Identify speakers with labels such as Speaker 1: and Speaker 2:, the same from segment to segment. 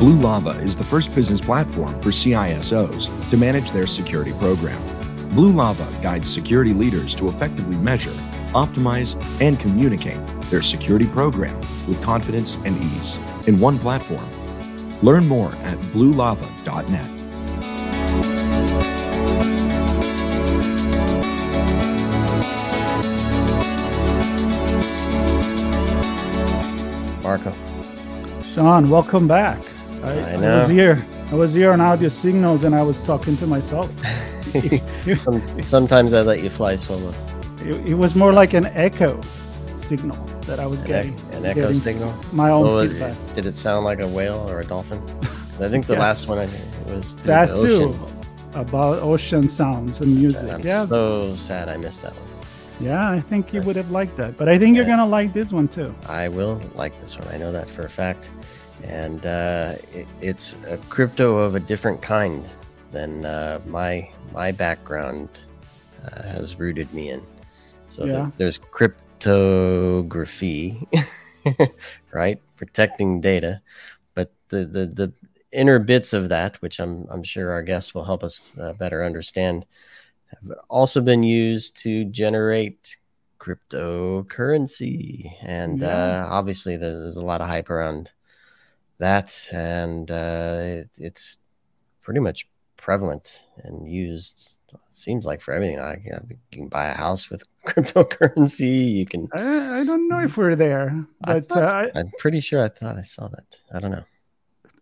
Speaker 1: Blue Lava is the first business platform for CISOs to manage their security program. Blue Lava guides security leaders to effectively measure, optimize, and communicate their security program with confidence and ease in one platform. Learn more at bluelava.net.
Speaker 2: Marco.
Speaker 3: Sean, welcome back.
Speaker 2: I
Speaker 3: I,
Speaker 2: know.
Speaker 3: was here. I was here on audio signals and I was talking to myself.
Speaker 2: Some, sometimes I let you fly solo.
Speaker 3: It, it was more like an echo signal that I was
Speaker 2: An,
Speaker 3: getting.
Speaker 2: ec- an echo
Speaker 3: getting
Speaker 2: signal.
Speaker 3: My own
Speaker 2: was
Speaker 3: uh,
Speaker 2: feedback. Did it sound like a whale or a dolphin? I think the
Speaker 3: Yes.
Speaker 2: last one I heard was
Speaker 3: That too. About ocean sounds and music.
Speaker 2: I'm
Speaker 3: yeah,
Speaker 2: so sad I missed that one.
Speaker 3: yeah. I think you would have liked that, but I think you're gonna like this one too.
Speaker 2: I will like this one. I know that for a fact. And uh, it, it's a crypto of a different kind than uh, my my background uh, has rooted me in. So the- there's cryptography, right? Protecting data, but the, the the inner bits of that, which I'm I'm sure our guests will help us uh, better understand, have also been used to generate cryptocurrency and
Speaker 3: Yeah.
Speaker 2: uh, obviously there- there's a lot of hype around that and uh, it, it's pretty much prevalent and used seems like for everything. Like you, know, you can buy a house with cryptocurrency you can
Speaker 3: I, I don't know if we're there, but
Speaker 2: thought-
Speaker 3: uh,
Speaker 2: i'm pretty sure i thought i saw that. I don't know.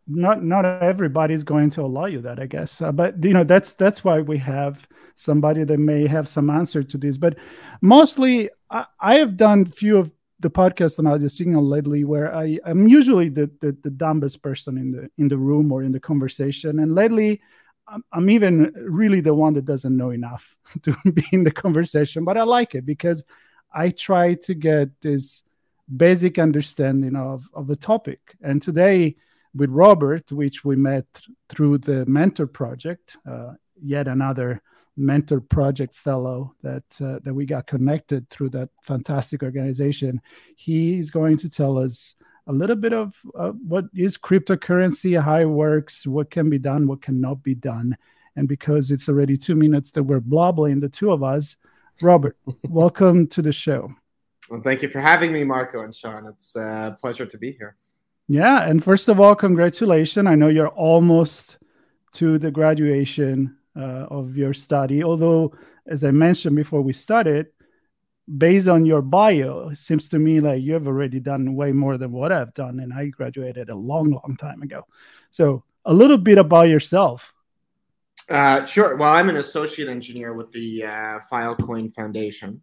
Speaker 3: Not not everybody's going to allow you that i guess. Uh, but you know that's that's why we have somebody that may have some answer to this. But mostly i, I have done few of the podcasts on audio signal lately where i am usually the, the the dumbest person in the in the room or in the conversation. And lately I'm, I'm even really the one that doesn't know enough to be in the conversation but i like it because i try to get this basic understanding of of the topic. And today with Robert, which we met through the Mentor Project, uh, yet another Mentor Project fellow that uh, that we got connected through that fantastic organization. He is going to tell us a little bit of uh, what is cryptocurrency, how it works, what can be done, what cannot be done. And because it's already two minutes that we're blobbling, the two of us, Robert, welcome to the show.
Speaker 4: Well, thank you for having me, Marco and Sean. It's a pleasure to be here.
Speaker 3: Yeah, and first of all, congratulations. I know you're almost to the graduation uh, of your study. Although, as I mentioned before we started, based on your bio, it seems to me like you have already done way more than what I've done, and I graduated a long, long time ago. So, a little bit about yourself.
Speaker 4: Uh, sure. Well, I'm an associate engineer with the uh, Filecoin Foundation,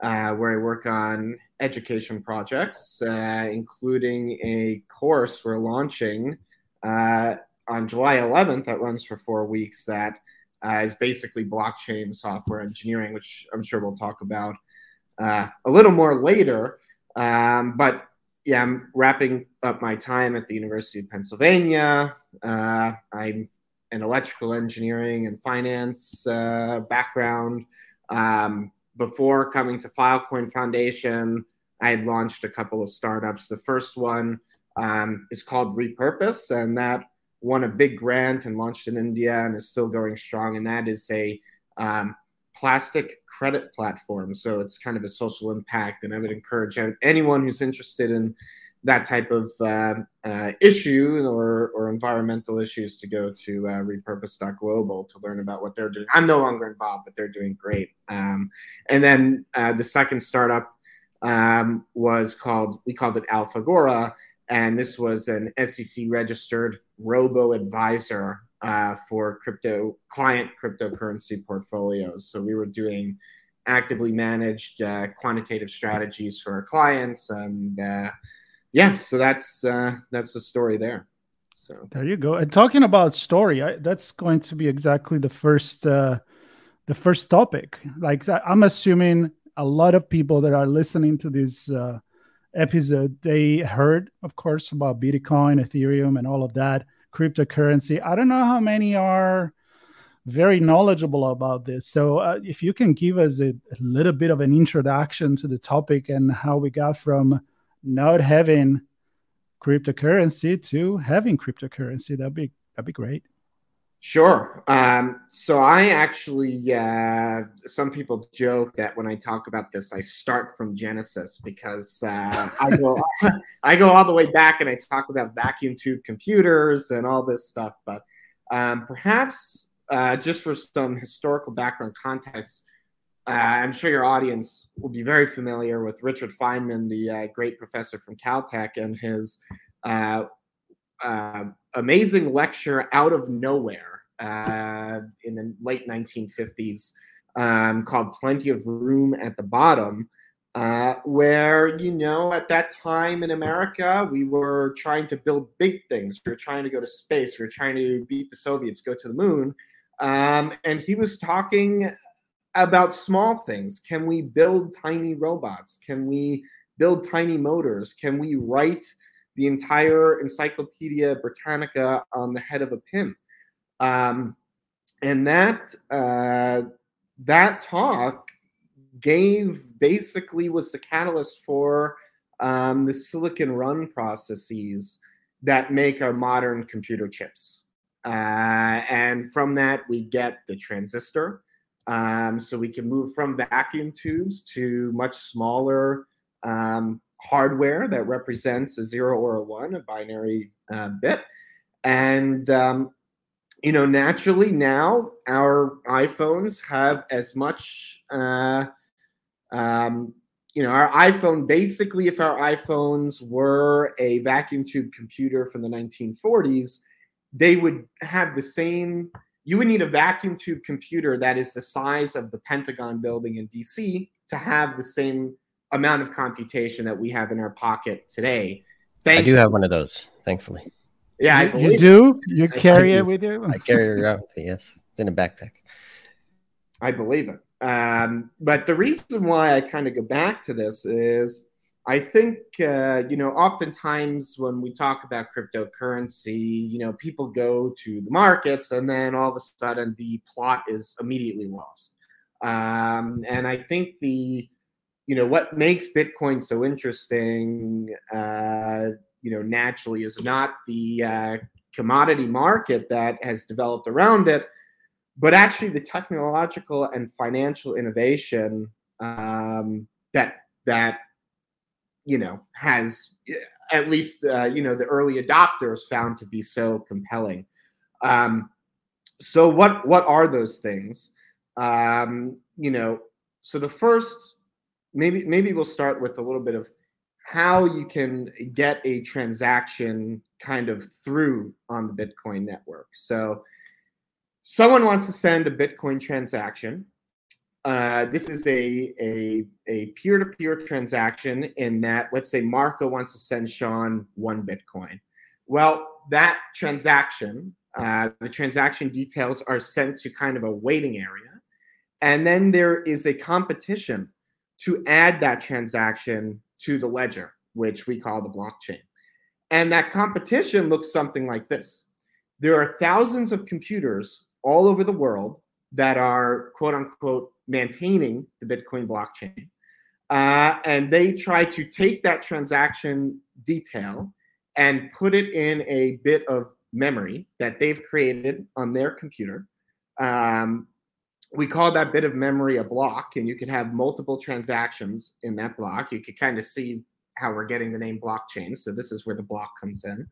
Speaker 4: uh, where I work on education projects, uh, including a course we're launching uh, on July 11th that runs for four weeks. That uh, is basically blockchain software engineering, which I'm sure we'll talk about uh, a little more later. Um, but yeah, I'm wrapping up my time at the University of Pennsylvania. Uh, I'm an electrical engineering and finance uh, background. Um, before coming to Filecoin Foundation, I had launched a couple of startups. The first one um, is called Repurpose, and that won a big grant and launched in India and is still going strong. And that is a um, plastic credit platform. So it's kind of a social impact. And I would encourage anyone who's interested in that type of uh, uh, issue or, or environmental issues to go to uh, repurpose.global to learn about what they're doing. I'm no longer involved, but they're doing great. Um, and then uh, the second startup um, was called, we called it AlphaGora. And this was an SEC registered robo advisor uh, for crypto client cryptocurrency portfolios. So we were doing actively managed uh, quantitative strategies for our clients and uh, yeah, so that's uh, that's the story there. So
Speaker 3: there you go. And talking about story, I, that's going to be exactly the first uh, the first topic. Like I'm assuming a lot of people that are listening to this uh, episode, they heard, of course, about Bitcoin, Ethereum, and all of that cryptocurrency. I don't know how many are very knowledgeable about this. So, uh, if you can give us a, a, little bit of an introduction to the topic and how we got from not having cryptocurrency to having cryptocurrency. That'd be that'd be great.
Speaker 4: Sure. Um, so I actually, uh, some people joke that when I talk about this, I start from Genesis because uh, I go, I go all the way back and I talk about vacuum tube computers and all this stuff. But um, perhaps uh, just for some historical background context, uh, I'm sure your audience will be very familiar with Richard Feynman, the uh, great professor from Caltech, and his uh, amazing lecture out of nowhere uh, in the late 1950s um, called Plenty of Room at the Bottom. Uh, where you know at that time in America we were trying to build big things. We were trying to go to space. We were trying to beat the Soviets, go to the moon. Um, and he was talking about small things. Can we build tiny robots? Can we build tiny motors? Can we write the entire Encyclopedia Britannica on the head of a pin? Um, and that uh, that talk gave basically was the catalyst for um, the Silicon Run processes that make our modern computer chips. Uh, and from that, we get the transistor, um, so we can move from vacuum tubes to much smaller um, hardware that represents a zero or a one, a binary uh, bit. And, um, you know, naturally now our iPhones have as much, uh, um, you know, our iPhone basically, if our iPhones were a vacuum tube computer from the 1940s, they would have the same you would need a vacuum tube computer that is the size of the Pentagon building in DC to have the same amount of computation that we have in our pocket today.
Speaker 2: Thanks I do have one of those, thankfully.
Speaker 4: Yeah,
Speaker 3: you, you do. You carry it with you.
Speaker 2: I carry it around. With me. Yes, it's in a backpack.
Speaker 4: I believe it. Um, but the reason why I kind of go back to this is I think uh, you know oftentimes when we talk about cryptocurrency, you know people go to the markets and then all of a sudden the plot is immediately lost. Um, and I think the you know what makes Bitcoin so interesting, uh, you know, naturally is not the uh, commodity market that has developed around it, but actually the technological and financial innovation um, that that you know has at least uh, you know the early adopters found to be so compelling. Um, so what what are those things? Um, you know, so the first maybe maybe we'll start with a little bit of how you can get a transaction kind of through on the Bitcoin network. So someone wants to send a Bitcoin transaction uh, this is a, a, a peer-to-peer transaction in that, let's say Marco wants to send Sean one Bitcoin. Well, that transaction, uh, the transaction details are sent to kind of a waiting area. And then there is a competition to add that transaction to the ledger, which we call the blockchain. And that competition looks something like this. There are thousands of computers all over the world that are quote unquote maintaining the Bitcoin blockchain. Uh, and they try to take that transaction detail and put it in a bit of memory that they've created on their computer. Um, we call that bit of memory a block, and you can have multiple transactions in that block. You can kind of see how we're getting the name blockchain. So this is where the block comes in.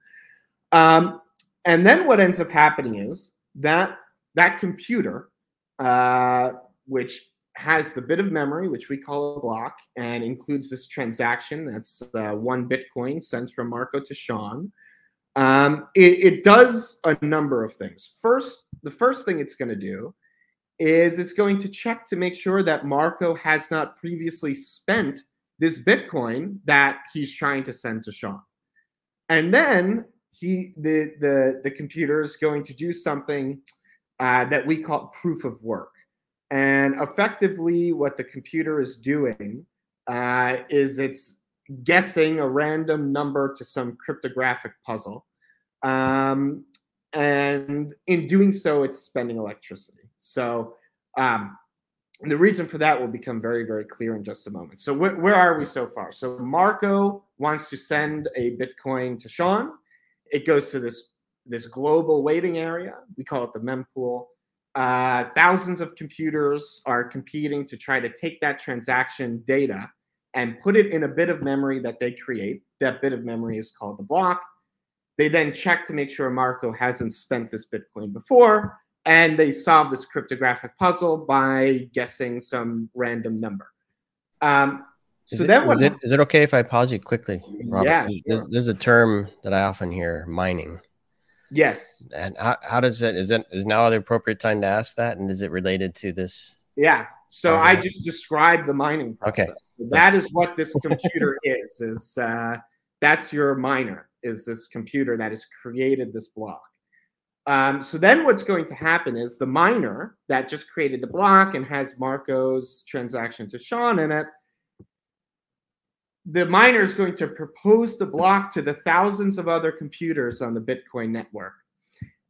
Speaker 4: Um, and then what ends up happening is that that computer, uh, which has the bit of memory, which we call a block, and includes this transaction that's uh, one Bitcoin sent from Marco to Sean. Um, it, it does a number of things. First, the first thing it's going to do is it's going to check to make sure that Marco has not previously spent this Bitcoin that he's trying to send to Sean. And then he the the the computer is going to do something uh, that we call proof of work. And effectively, what the computer is doing uh, is it's guessing a random number to some cryptographic puzzle. Um, and in doing so, it's spending electricity. So um, the reason for that will become very, very clear in just a moment. So wh- where are we so far? So Marco wants to send a Bitcoin to Sean. It goes to this this global waiting area. We call it the mempool. Uh, thousands of computers are competing to try to take that transaction data and put it in a bit of memory that they create. That bit of memory is called the block. They then check to make sure Marco hasn't spent this Bitcoin before, and they solve this cryptographic puzzle by guessing some random number. Um,
Speaker 2: so is, was it. Is it is it okay if I pause you quickly?
Speaker 4: Robert? Yeah,
Speaker 2: sure. there's, there's a term that I often hear: mining.
Speaker 4: Yes.
Speaker 2: And how, how does it is it is now the appropriate time to ask that? And is it related to this?
Speaker 4: Yeah. So I just described the mining process.
Speaker 2: Okay.
Speaker 4: So that is what this computer is. Is uh, that's your miner? Is this computer that has created this block? Um, so then what's going to happen is the miner that just created the block and has Marco's transaction to Sean in it the miner is going to propose the block to the thousands of other computers on the Bitcoin network.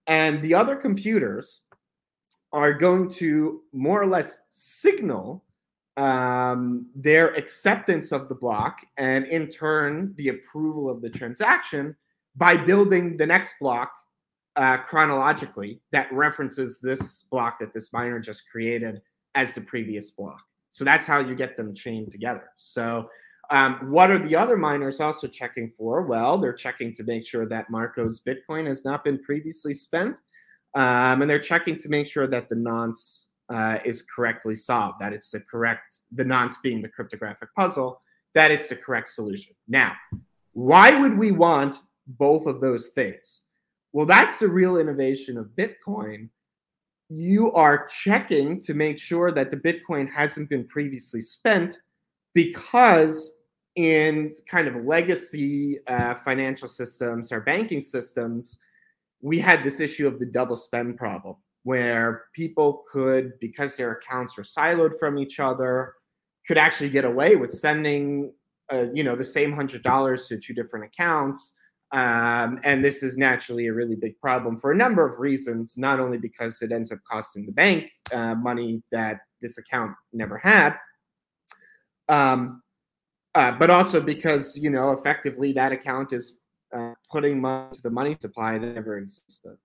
Speaker 4: And the other computers are going to more or less signal um, their acceptance of the block and, in turn, the approval of the transaction by building the next block uh, chronologically that references this block that this miner just created as the previous block. So that's how you get them chained together. So um, what are the other miners also checking for? Well, they're checking to make sure that Marco's Bitcoin has not been previously spent. Um, and they're checking to make sure that the nonce uh, is correctly solved, that it's the correct, the nonce being the cryptographic puzzle, that it's the correct solution. Now, why would we want both of those things? Well, that's the real innovation of Bitcoin. You are checking to make sure that the Bitcoin hasn't been previously spent because in kind of legacy uh, financial systems or banking systems, we had this issue of the double spend problem where people could, because their accounts were siloed from each other, could actually get away with sending, uh, you know, the same hundred dollars to two different accounts. Um, and this is naturally a really big problem for a number of reasons, not only because it ends up costing the bank uh, money that this account never had, um, uh, but also because you know effectively that account is uh, putting money to the money supply that never existed.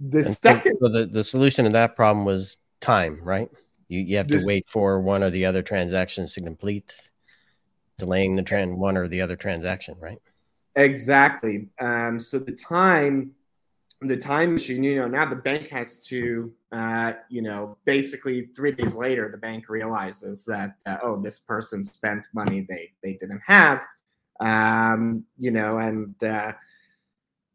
Speaker 4: The and second,
Speaker 2: so the the solution to that problem was time, right? You you have to this, wait for one or the other transactions to complete, delaying the trend one or the other transaction, right?
Speaker 4: Exactly. Um, so the time the time machine, you know, now the bank has to, uh, you know, basically three days later, the bank realizes that, uh, oh, this person spent money they they didn't have, um, you know, and uh,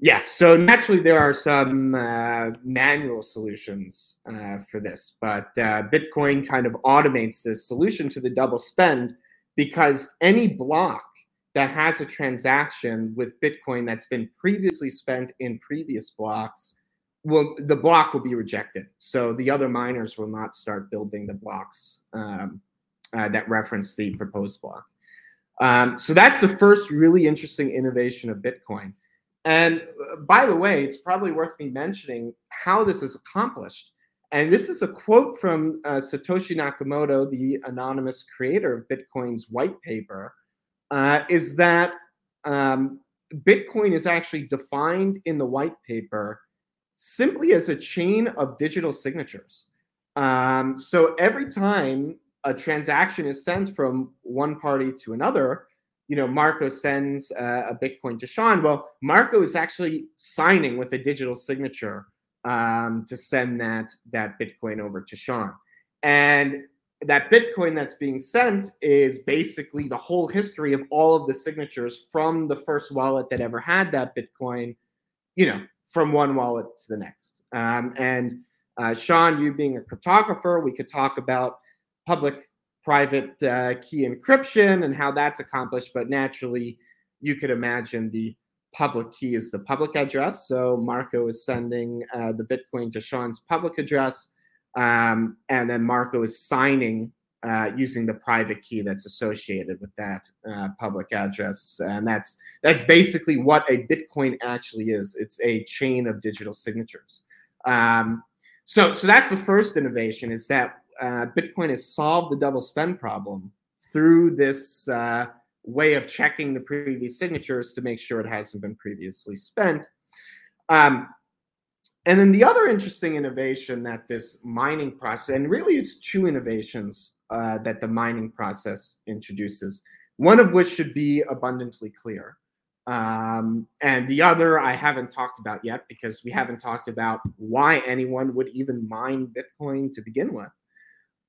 Speaker 4: yeah, so naturally there are some uh, manual solutions uh, for this, but uh, Bitcoin kind of automates this solution to the double spend because any block that has a transaction with Bitcoin that's been previously spent in previous blocks, will the block will be rejected. So the other miners will not start building the blocks um, uh, that reference the proposed block. Um, so that's the first really interesting innovation of Bitcoin. And uh, by the way, it's probably worth me mentioning how this is accomplished. And this is a quote from uh, Satoshi Nakamoto, the anonymous creator of Bitcoin's white paper, uh, is that um, Bitcoin is actually defined in the white paper simply as a chain of digital signatures. Um, so every time a transaction is sent from one party to another, you know, Marco sends uh, a Bitcoin to Sean. Well, Marco is actually signing with a digital signature um, to send that that Bitcoin over to Sean, and that Bitcoin that's being sent is basically the whole history of all of the signatures from the first wallet that ever had that Bitcoin, you know, from one wallet to the next. Um, and uh, Sean, you being a cryptographer, we could talk about public private uh, key encryption and how that's accomplished, but naturally, you could imagine the public key is the public address. So Marco is sending uh, the Bitcoin to Sean's public address um, and then Marco is signing uh, using the private key that's associated with that uh, public address, and that's that's basically what a Bitcoin actually is. It's a chain of digital signatures. Um, so, so that's the first innovation: is that uh, Bitcoin has solved the double spend problem through this uh, way of checking the previous signatures to make sure it hasn't been previously spent. Um, and then the other interesting innovation that this mining process, and really it's two innovations uh, that the mining process introduces, one of which should be abundantly clear. Um, and the other I haven't talked about yet because we haven't talked about why anyone would even mine Bitcoin to begin with.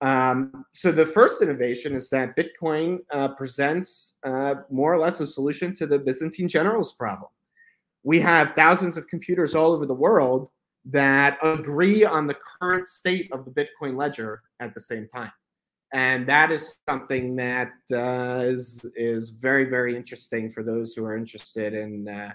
Speaker 4: Um, so the first innovation is that Bitcoin uh, presents uh, more or less a solution to the Byzantine generals problem. We have thousands of computers all over the world that agree on the current state of the Bitcoin ledger at the same time. And that is something that uh, is is very very interesting for those who are interested in uh,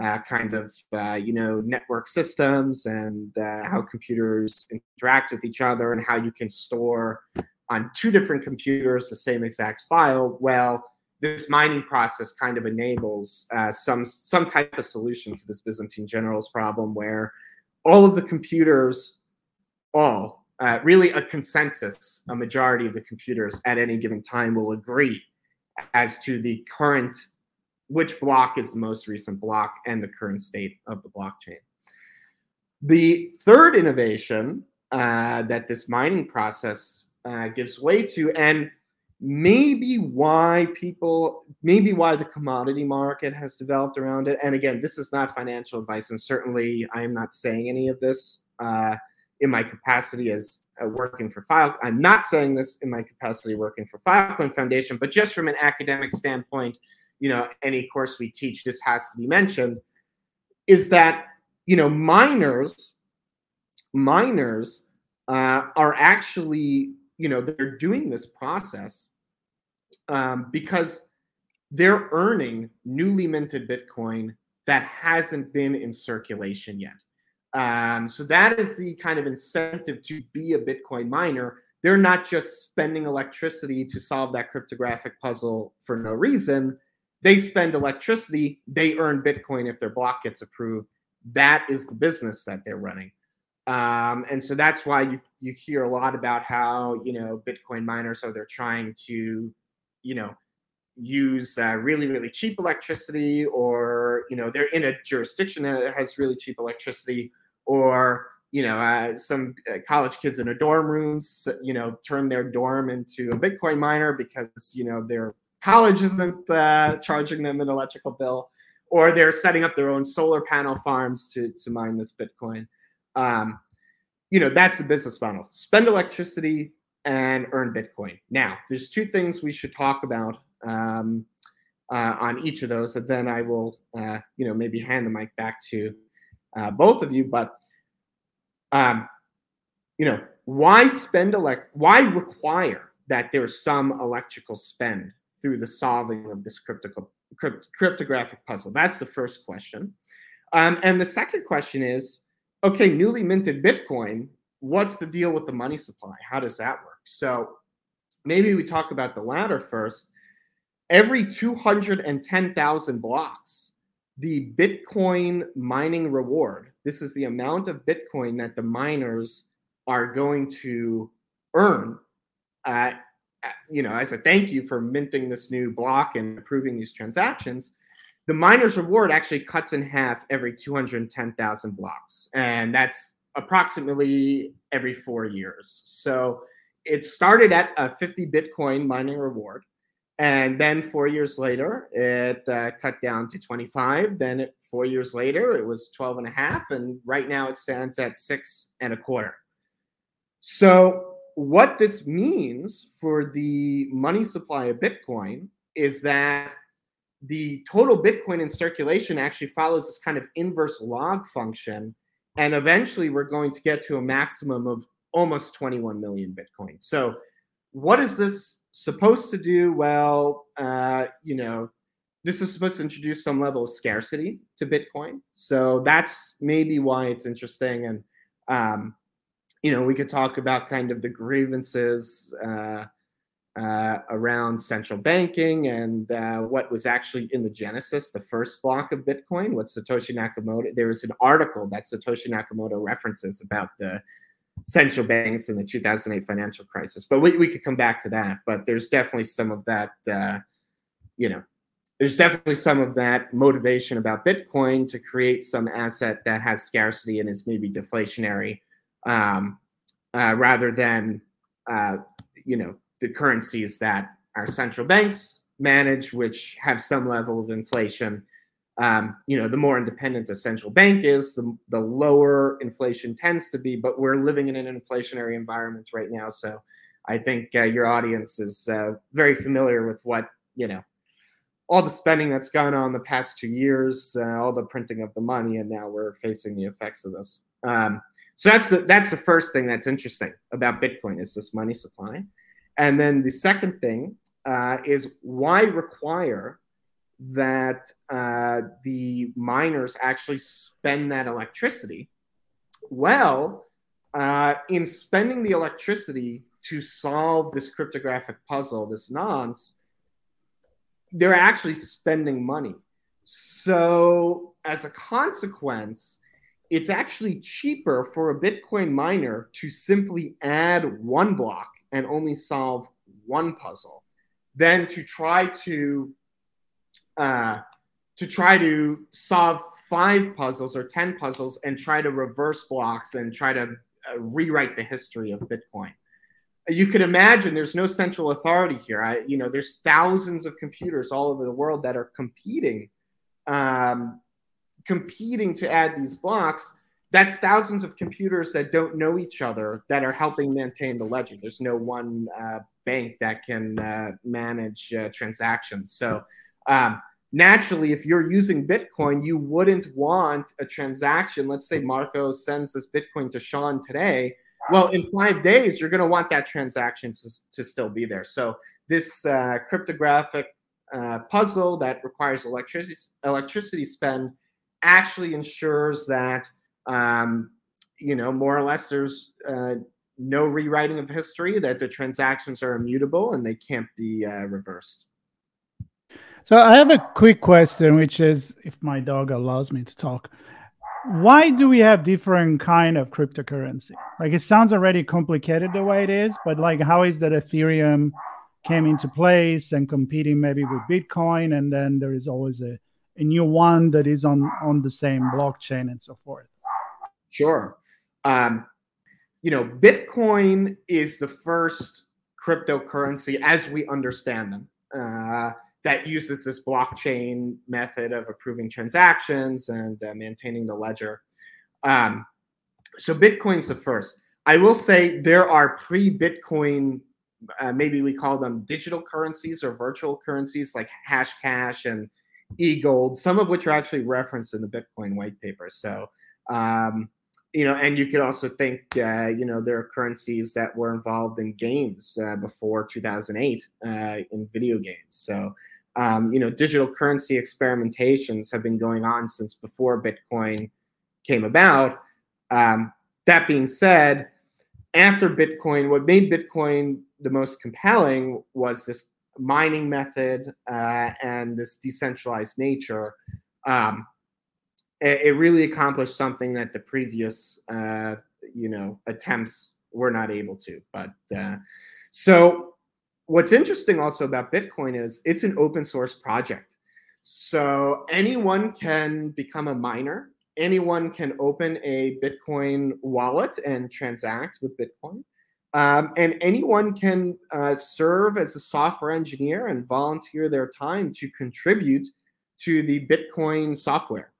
Speaker 4: uh, kind of uh, you know network systems and uh, how computers interact with each other and how you can store on two different computers the same exact file. Well, this mining process kind of enables uh, some some type of solution to this Byzantine generals problem where all of the computers, all uh, really a consensus, a majority of the computers at any given time will agree as to the current, which block is the most recent block and the current state of the blockchain. The third innovation uh, that this mining process uh, gives way to, and maybe why people maybe why the commodity market has developed around it. And again this is not financial advice and certainly i am not saying any of this uh, in my capacity as uh, working for file i'm not saying this in my capacity working for filecoin foundation but just from an academic standpoint you know any course we teach this has to be mentioned is that you know miners miners uh, are actually you know they're doing this process um, because they're earning newly minted Bitcoin that hasn't been in circulation yet. Um, so that is the kind of incentive to be a Bitcoin miner. They're not just spending electricity to solve that cryptographic puzzle for no reason. They spend electricity, they earn Bitcoin if their block gets approved. That is the business that they're running. Um, and so that's why you, you hear a lot about how, you know, Bitcoin miners are they're trying to you know use uh, really really cheap electricity or you know they're in a jurisdiction that has really cheap electricity or you know uh, some uh, college kids in a dorm room you know turn their dorm into a bitcoin miner because you know their college isn't uh, charging them an electrical bill or they're setting up their own solar panel farms to to mine this bitcoin. Um, you know that's the business model. Spend electricity and earn Bitcoin. Now, there's two things we should talk about um, uh, on each of those, and then I will, uh, you know, maybe hand the mic back to uh, both of you. But, um, you know, why spend elect? Why require that there's some electrical spend through the solving of this cryptical, crypt, cryptographic puzzle? That's the first question. Um, and the second question is, okay, newly minted Bitcoin what's the deal with the money supply? How does that work? So maybe we talk about the latter first. Every 210,000 blocks, the Bitcoin mining reward, this is the amount of Bitcoin that the miners are going to earn, uh, you know, as a thank you for minting this new block and approving these transactions. The miner's reward actually cuts in half every 210,000 blocks. And that's approximately every four years. So it started at a 50 Bitcoin mining reward. And then four years later, it uh, cut down to 25. Then it, four years later, it was 12 and a half. And right now it stands at six and a quarter. So, what this means for the money supply of Bitcoin is that the total Bitcoin in circulation actually follows this kind of inverse log function. And eventually, we're going to get to a maximum of almost 21 million Bitcoin. So, what is this supposed to do? Well, uh, you know, this is supposed to introduce some level of scarcity to Bitcoin. So that's maybe why it's interesting. And, um, you know, we could talk about kind of the grievances uh, uh, around central banking and uh, what was actually in the genesis, the first block of Bitcoin, what Satoshi Nakamoto, there was an article that Satoshi Nakamoto references about the central banks in the 2008 financial crisis. But we, we could come back to that. But there's definitely some of that, uh, you know, there's definitely some of that motivation about Bitcoin to create some asset that has scarcity and is maybe deflationary, um, uh, rather than, uh, you know, the currencies that our central banks manage, which have some level of inflation um, you know, the more independent the central bank is, the, the lower inflation tends to be. But we're living in an inflationary environment right now, so I think uh, your audience is uh, very familiar with what you know, all the spending that's gone on the past two years, uh, all the printing of the money, and now we're facing the effects of this. Um, so that's the that's the first thing that's interesting about Bitcoin is this money supply, and then the second thing uh, is why require that uh, the miners actually spend that electricity. Well, uh, in spending the electricity to solve this cryptographic puzzle, this nonce, they're actually spending money. So, as a consequence, it's actually cheaper for a Bitcoin miner to simply add one block and only solve one puzzle than to try to uh, to try to solve five puzzles or 10 puzzles and try to reverse blocks and try to uh, rewrite the history of Bitcoin. You could imagine there's no central authority here. I, you know, there's thousands of computers all over the world that are competing, um, competing to add these blocks. That's thousands of computers that don't know each other that are helping maintain the ledger. There's no one uh, bank that can uh, manage uh, transactions. So um, naturally, if you're using Bitcoin, you wouldn't want a transaction. Let's say Marco sends this Bitcoin to Sean today. Well, in five days, you're going to want that transaction to, to still be there. So, this uh, cryptographic uh, puzzle that requires electricity, electricity spend actually ensures that, um, you know, more or less there's uh, no rewriting of history, that the transactions are immutable and they can't be uh, reversed.
Speaker 3: So I have a quick question, which is, if my dog allows me to talk, why do we have different kind of cryptocurrency? Like it sounds already complicated the way it is, but like how is that Ethereum came into place and competing maybe with Bitcoin, and then there is always a, a new one that is on on the same blockchain and so forth.
Speaker 4: Sure. Um, you know, Bitcoin is the first cryptocurrency as we understand them. Uh, that uses this blockchain method of approving transactions and uh, maintaining the ledger. Um, so Bitcoin's the first. I will say there are pre-Bitcoin, uh, maybe we call them digital currencies or virtual currencies like Hashcash and eGold, some of which are actually referenced in the Bitcoin white paper. So, um, you know, and you could also think, uh, you know, there are currencies that were involved in games uh, before 2008 uh, in video games. So, um, you know, digital currency experimentations have been going on since before Bitcoin came about. Um, that being said, after Bitcoin, what made Bitcoin the most compelling was this mining method uh, and this decentralized nature. Um, it, it, really accomplished something that the previous, uh, you know, attempts were not able to. But uh, so what's interesting also about Bitcoin is it's an open source project. So anyone can become a miner. Anyone can open a Bitcoin wallet and transact with Bitcoin. Um, and anyone can uh, serve as a software engineer and volunteer their time to contribute to the Bitcoin software.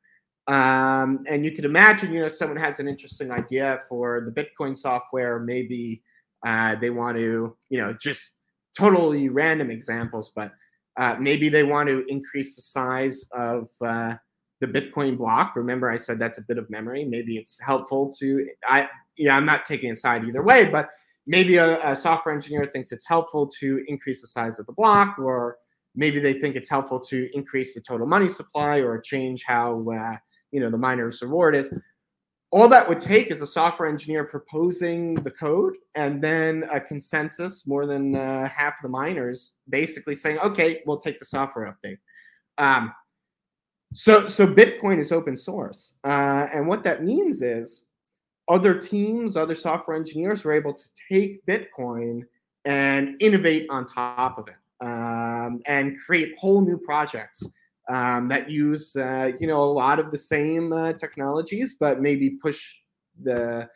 Speaker 4: Um, and you can imagine, you know, someone has an interesting idea for the Bitcoin software. Maybe uh, they want to, you know, just totally random examples, but uh, maybe they want to increase the size of uh, the Bitcoin block. Remember, I said that's a bit of memory. Maybe it's helpful to I. Yeah, I'm not taking a side either way, but maybe a, a, software engineer thinks it's helpful to increase the size of the block, or maybe they think it's helpful to increase the total money supply or change how uh, you know the miner's reward is. All that would take is a software engineer proposing the code, and then a consensus. More than uh, half of the miners basically saying, "Okay, we'll take the software update." Um, so, so Bitcoin is open source, uh, and what that means is other teams, other software engineers were able to take Bitcoin and innovate on top of it um, and create whole new projects um, that use, uh, you know, a lot of the same uh, technologies, but maybe push the,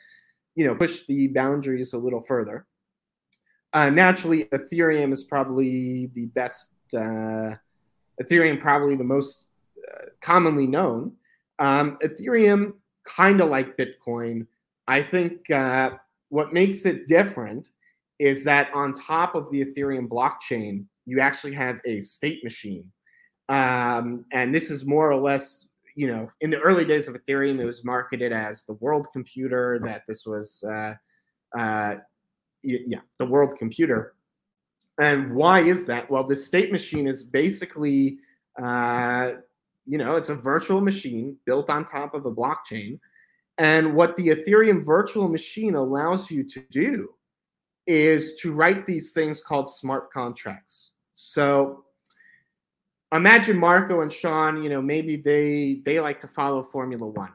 Speaker 4: you know, push the boundaries a little further. Uh, naturally, Ethereum is probably the best. Uh, Ethereum probably the most uh, commonly known. Um, Ethereum, kind of like Bitcoin, I think uh, what makes it different is that on top of the Ethereum blockchain, you actually have a state machine. Um, and this is more or less, you know, in the early days of Ethereum, it was marketed as the world computer, that this was, uh, uh, yeah, the world computer. And why is that? Well, the state machine is basically, uh, you know, it's a virtual machine built on top of a blockchain and what the Ethereum virtual machine allows you to do is to write these things called smart contracts. So imagine Marco and Sean, you know, maybe they they like to follow Formula One.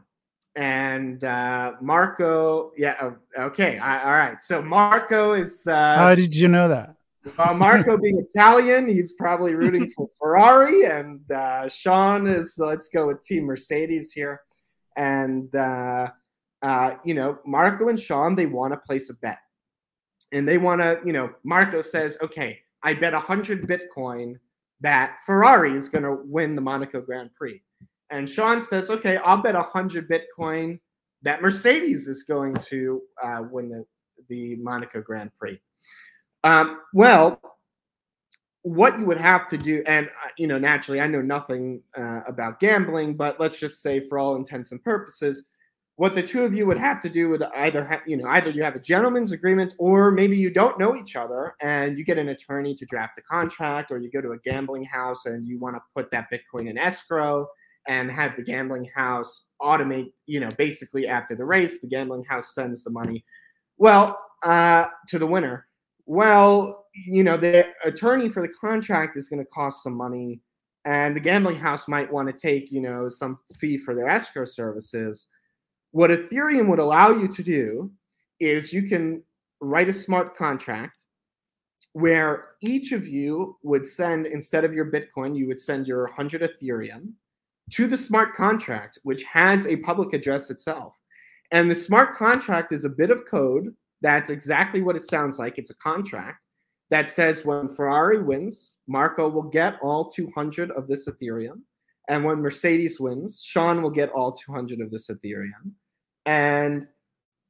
Speaker 4: And uh, Marco, yeah, okay, I, all right. So Marco is. Uh,
Speaker 3: How did you know that?
Speaker 4: uh, Marco being Italian, he's probably rooting for Ferrari, and uh, Sean is. Let's go with Team Mercedes here and uh, uh, you know Marco and Sean they want to place a bet, and they want to you know Marco says, okay, I bet a hundred Bitcoin that Ferrari is going to win the Monaco Grand Prix, and Sean says, okay, I'll bet a hundred Bitcoin that Mercedes is going to uh, win the the Monaco Grand Prix. Um, well, what you would have to do, and uh, you know, naturally, I know nothing uh, about gambling, but let's just say, for all intents and purposes, what the two of you would have to do would either have, you know, either you have a gentleman's agreement, or maybe you don't know each other, and you get an attorney to draft a contract, or you go to a gambling house and you want to put that Bitcoin in escrow and have the gambling house automate, you know, basically after the race, the gambling house sends the money, well, uh, to the winner. Well, you know, the attorney for the contract is going to cost some money, and the gambling house might want to take, you know, some fee for their escrow services. What Ethereum would allow you to do is you can write a smart contract where each of you would send, instead of your Bitcoin, you would send your 100 Ethereum to the smart contract, which has a public address itself. And the smart contract is a bit of code that's exactly what it sounds like. It's a contract that says when Ferrari wins, Marco will get all 200 of this Ethereum. And when Mercedes wins, Sean will get all 200 of this Ethereum. And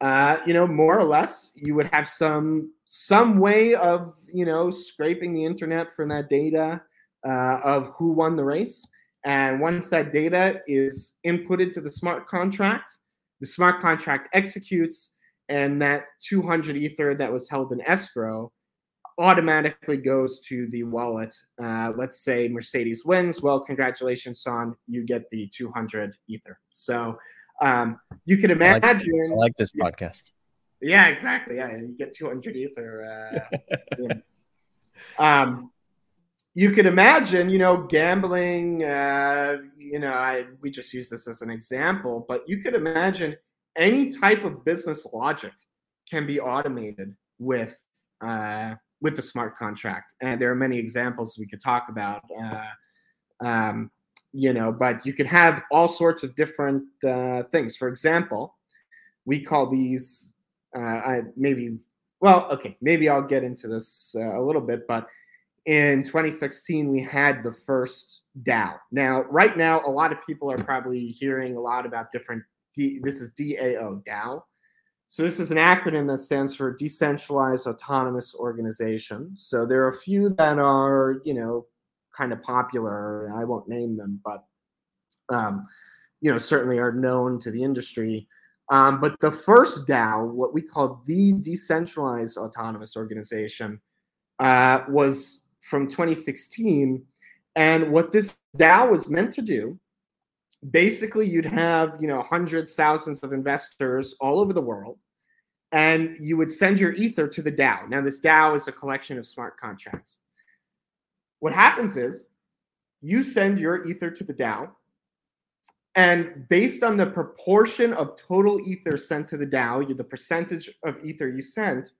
Speaker 4: uh, you know, more or less, you would have some some way of you know scraping the internet for that data uh, of who won the race. And once that data is inputted to the smart contract, the smart contract executes, and that 200 ether that was held in escrow automatically goes to the wallet. Uh, let's say Mercedes wins. Well, congratulations, Sean. You get the 200 Ether. So um, you can imagine. I
Speaker 2: like, I like this podcast.
Speaker 4: Yeah, exactly. Yeah, you get 200 Ether. Uh, um, you could imagine, you know, gambling. Uh, you know, I we just use this as an example, but you could imagine any type of business logic can be automated with uh, with the smart contract. And there are many examples we could talk about. Uh, um, you know, but you could have all sorts of different uh, things. For example, we call these uh, I, maybe well, okay, maybe I'll get into this uh, a little bit, but in 2016 we had the first DAO. Now, right now, a lot of people are probably hearing a lot about different. D, this is DAO, DAO. So this is an acronym that stands for Decentralized Autonomous Organization. So there are a few that are, you know, kind of popular. I won't name them, but um, you know, certainly are known to the industry. Um, but the first DAO, what we call the Decentralized Autonomous Organization, uh, was from 2016. And what this DAO was meant to do, basically, you'd have you know hundreds, thousands of investors all over the world, and you would send your ether to the DAO. Now, this DAO is a collection of smart contracts. What happens is you send your ether to the DAO and based on the proportion of total ether sent to the DAO, the percentage of ether you sent,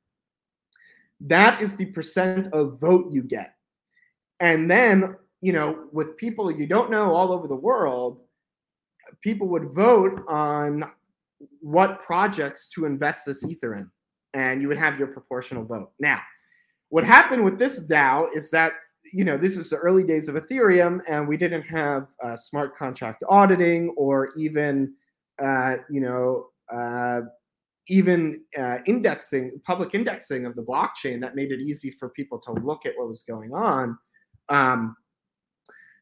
Speaker 4: that is the percent of vote you get. And then, you know, with people you don't know all over the world, people would vote on what projects to invest this ether in. And you would have your proportional vote. Now, what happened with this DAO is that you know, this is the early days of Ethereum, and we didn't have uh, smart contract auditing or even, uh, you know, uh, even uh, indexing, public indexing of the blockchain that made it easy for people to look at what was going on. Um,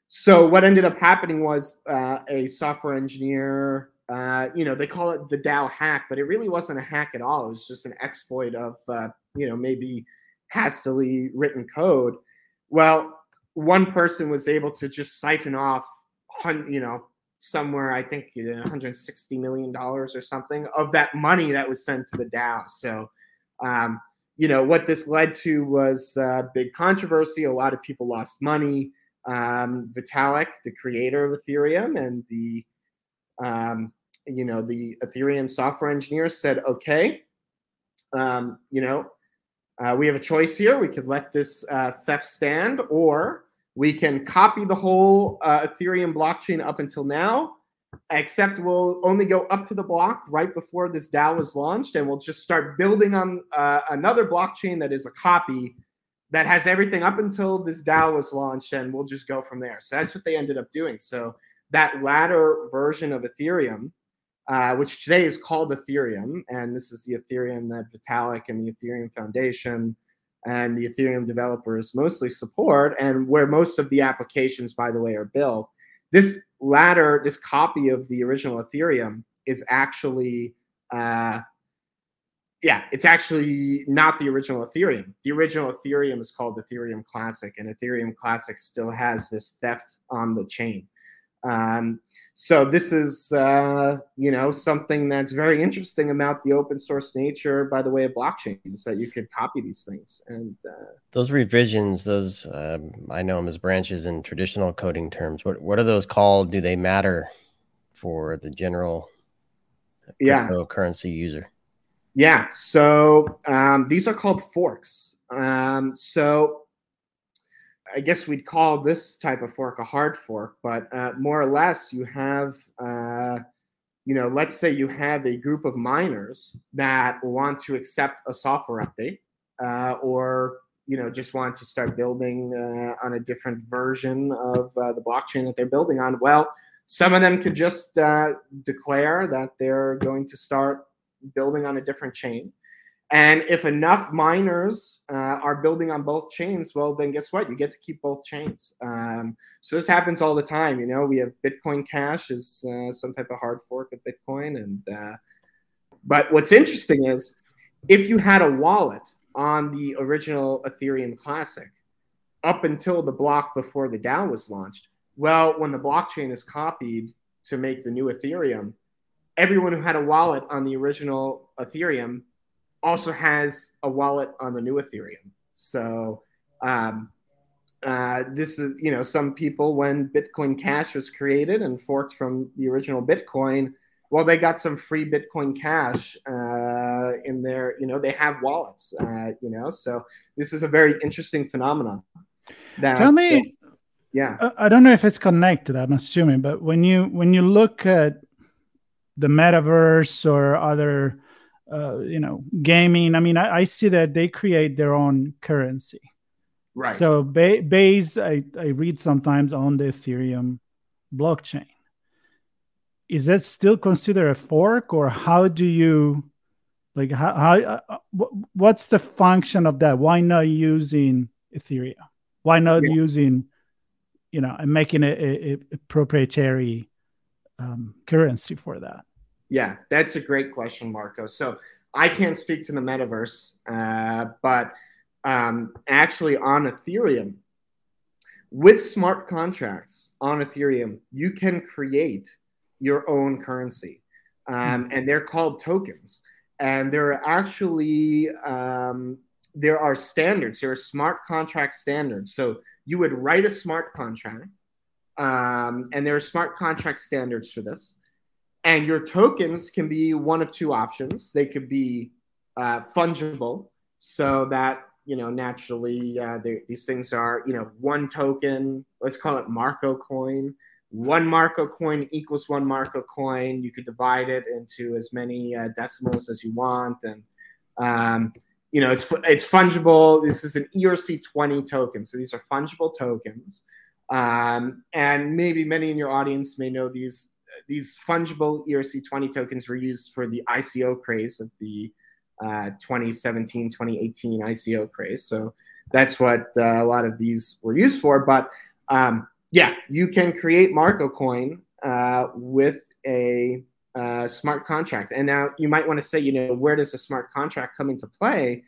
Speaker 4: so what ended up happening was uh, a software engineer. Uh, you know, they call it the DAO hack, but it really wasn't a hack at all. It was just an exploit of, you know, maybe hastily written code well, one person was able to just siphon off, you know, somewhere I think 160 million dollars or something of that money that was sent to the DAO. So, um, you know, what this led to was uh, big controversy. A lot of people lost money. Um, Vitalik, the creator of Ethereum, and the um, you know the Ethereum software engineers said, okay, um, you know, uh, we have a choice here. We could let this uh, theft stand, or we can copy the whole uh, Ethereum blockchain up until now, except we'll only go up to the block right before this DAO was launched, and we'll just start building on uh, another blockchain that is a copy that has everything up until this DAO was launched, and we'll just go from there. So that's what they ended up doing. So that latter version of Ethereum uh, which today is called Ethereum. And this is the Ethereum that Vitalik and the Ethereum Foundation and the Ethereum developers mostly support, and where most of the applications, by the way, are built. This latter, this copy of the original Ethereum is actually, uh, yeah, it's actually not the original Ethereum. The original Ethereum is called Ethereum Classic, and Ethereum Classic still has this theft on the chain. Um, so this is, uh, you know, something that's very interesting about the open source nature, by the way, of blockchains that you could copy these things. And uh,
Speaker 2: those revisions, those um, I know them as branches in traditional coding terms. What what are those called? Do they matter for the general
Speaker 4: yeah
Speaker 2: currency user?
Speaker 4: Yeah. So um, these are called forks. Um, so I guess we'd call this type of fork a hard fork, but uh, more or less, you have, uh, you know, let's say you have a group of miners that want to accept a software update, uh, or you know, just want to start building uh, on a different version of uh, the blockchain that they're building on. Well, some of them could just uh, declare that they're going to start building on a different chain and if enough miners uh, are building on both chains, well, then guess what? You get to keep both chains. Um, so this happens all the time. You know, we have Bitcoin Cash is uh, some type of hard fork of Bitcoin, and uh, but what's interesting is if you had a wallet on the original Ethereum Classic up until the block before the DAO was launched, well, when the blockchain is copied to make the new Ethereum, everyone who had a wallet on the original Ethereum also has a wallet on the new Ethereum. So um, uh, this is, you know, some people when Bitcoin Cash was created and forked from the original Bitcoin, well, they got some free Bitcoin Cash uh, in their, you know, they have wallets, uh, you know. So this is a very interesting phenomenon.
Speaker 3: That, Tell me, yeah, I don't know if it's connected. I'm assuming, but when you when you look at the metaverse or other uh, you know, gaming. I mean, I, I, see that they create their own currency.
Speaker 4: Right.
Speaker 3: So ba- Base, I, I read sometimes on the Ethereum blockchain. Is that still considered a fork, or how do you, like, how, how uh, what's the function of that? Why not using Ethereum? Why not yeah. using, you know, and making a, a, a proprietary um, currency for that?
Speaker 4: Yeah, that's a great question, Marco. So I can't speak to the metaverse, uh, but um, actually on Ethereum, with smart contracts on Ethereum, you can create your own currency, um, and they're called tokens. And there are actually um, there are standards. There are smart contract standards. So you would write a smart contract, um, and there are smart contract standards for this. And your tokens can be one of two options. They could be uh, fungible, so that you know naturally uh, these things are you know one token. Let's call it Marco coin. One Marco coin equals one Marco coin. You could divide it into as many uh, decimals as you want, and um, you know it's it's fungible. This is an ERC20 token, so these are fungible tokens. Um, and maybe many in your audience may know these these fungible ERC20 tokens were used for the ICO craze of the uh, 2017 2018 ICO craze. So that's what uh, a lot of these were used for. But um, yeah, you can create Marco Coin uh, with a uh, smart contract. And now you might want to say, you know, where does a smart contract come into play?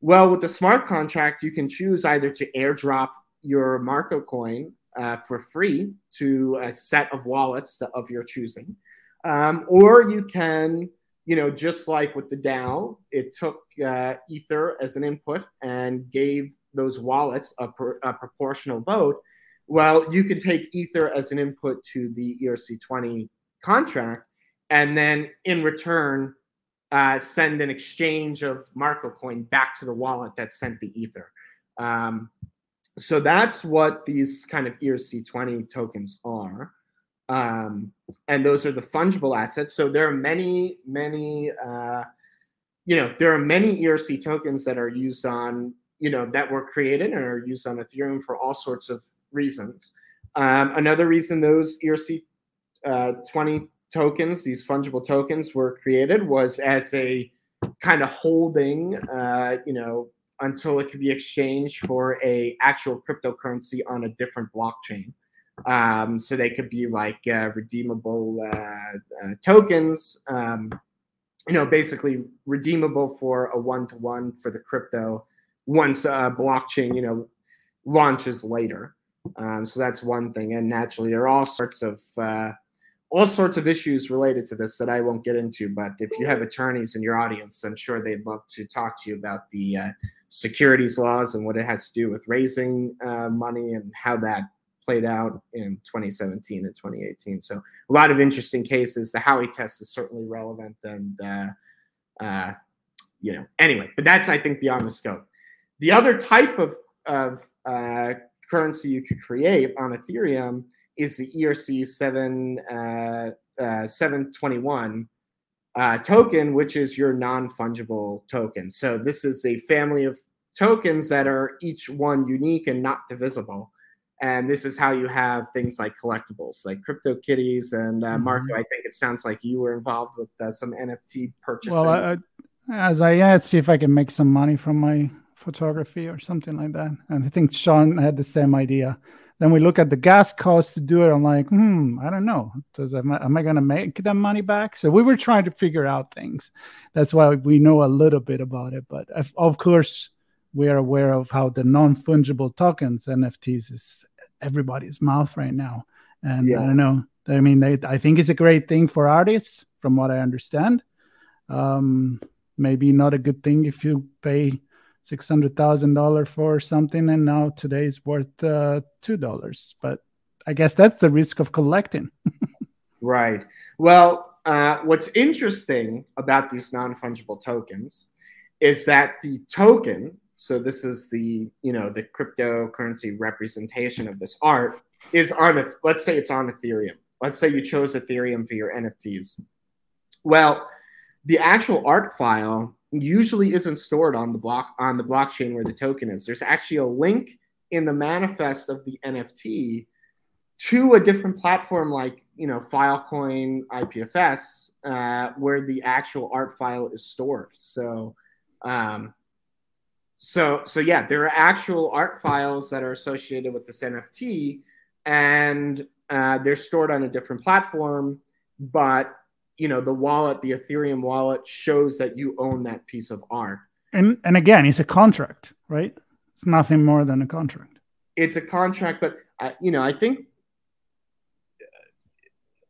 Speaker 4: Well, with the smart contract, you can choose either to airdrop your Marco coin uh, for free to a set of wallets of your choosing. Um, or you can, you know, just like with the DAO, it took uh, Ether as an input and gave those wallets a, a, proportional vote. Well, you can take Ether as an input to the ERC20 contract, and then in return, uh, send an exchange of Marco coin back to the wallet that sent the Ether. Um, so that's what these kind of ERC20 tokens are. Um, and those are the fungible assets. So there are many, many, uh, you know, there are many ERC tokens that are used on, you know, that were created and are used on Ethereum for all sorts of reasons. Um, another reason those ERC uh, 20 tokens, these fungible tokens, were created was as a kind of holding, uh, you know, until it could be exchanged for a actual cryptocurrency on a different blockchain. Um, so they could be like uh, redeemable uh, uh, tokens, um, you know, basically redeemable for a one-to-one for the crypto once blockchain, you know, launches later. Um, so that's one thing, and naturally there are all sorts of uh, all sorts of issues related to this that I won't get into. But if you have attorneys in your audience, I'm sure they'd love to talk to you about the uh, securities laws and what it has to do with raising uh, money and how that played out in 2017 and 2018. So a lot of interesting cases. The Howey test is certainly relevant, and uh, uh, you know, anyway. But that's I think beyond the scope. The other type of of uh, currency you could create on Ethereum is the ERC seven uh, uh, seven twenty one token, which is your non fungible token. So this is a family of tokens that are each one unique and not divisible. And this is how you have things like collectibles, like Crypto Kitties. And uh, Marco, mm-hmm. I think it sounds like you were involved with uh, some NFT purchasing. Well, I,
Speaker 3: as I yeah, let's see if I can make some money from my photography or something like that. And I think Sean had the same idea. Then we look at the gas cost to do it. I'm like, hmm, I don't know. Does am I, am I going to make that money back? So we were trying to figure out things. That's why we know a little bit about it. But if, of course, we are aware of how the non fungible tokens NFTs is everybody's mouth right now. And yeah. I don't know. I mean, they, I think it's a great thing for artists, from what I understand. Um, maybe not a good thing if you pay six hundred thousand dollars for something, and now today is worth uh, two dollars. But I guess that's the risk of collecting.
Speaker 4: right. Well, uh, what's interesting about these non fungible tokens is that the token. So this is the you know the cryptocurrency representation of this art is on. Let's say it's on Ethereum. Let's say you chose Ethereum for your NFTs. Well, the actual art file usually isn't stored on the block on the blockchain where the token is. There's actually a link in the manifest of the NFT to a different platform like you know Filecoin IPFS, uh, where the actual art file is stored. So, um, so so yeah, there are actual art files that are associated with this NFT, and uh, they're stored on a different platform. But you know the wallet, the Ethereum wallet, shows that you own that piece of art.
Speaker 3: And and again, it's a contract, right? It's nothing more than a contract.
Speaker 4: It's a contract, but I, you know, I think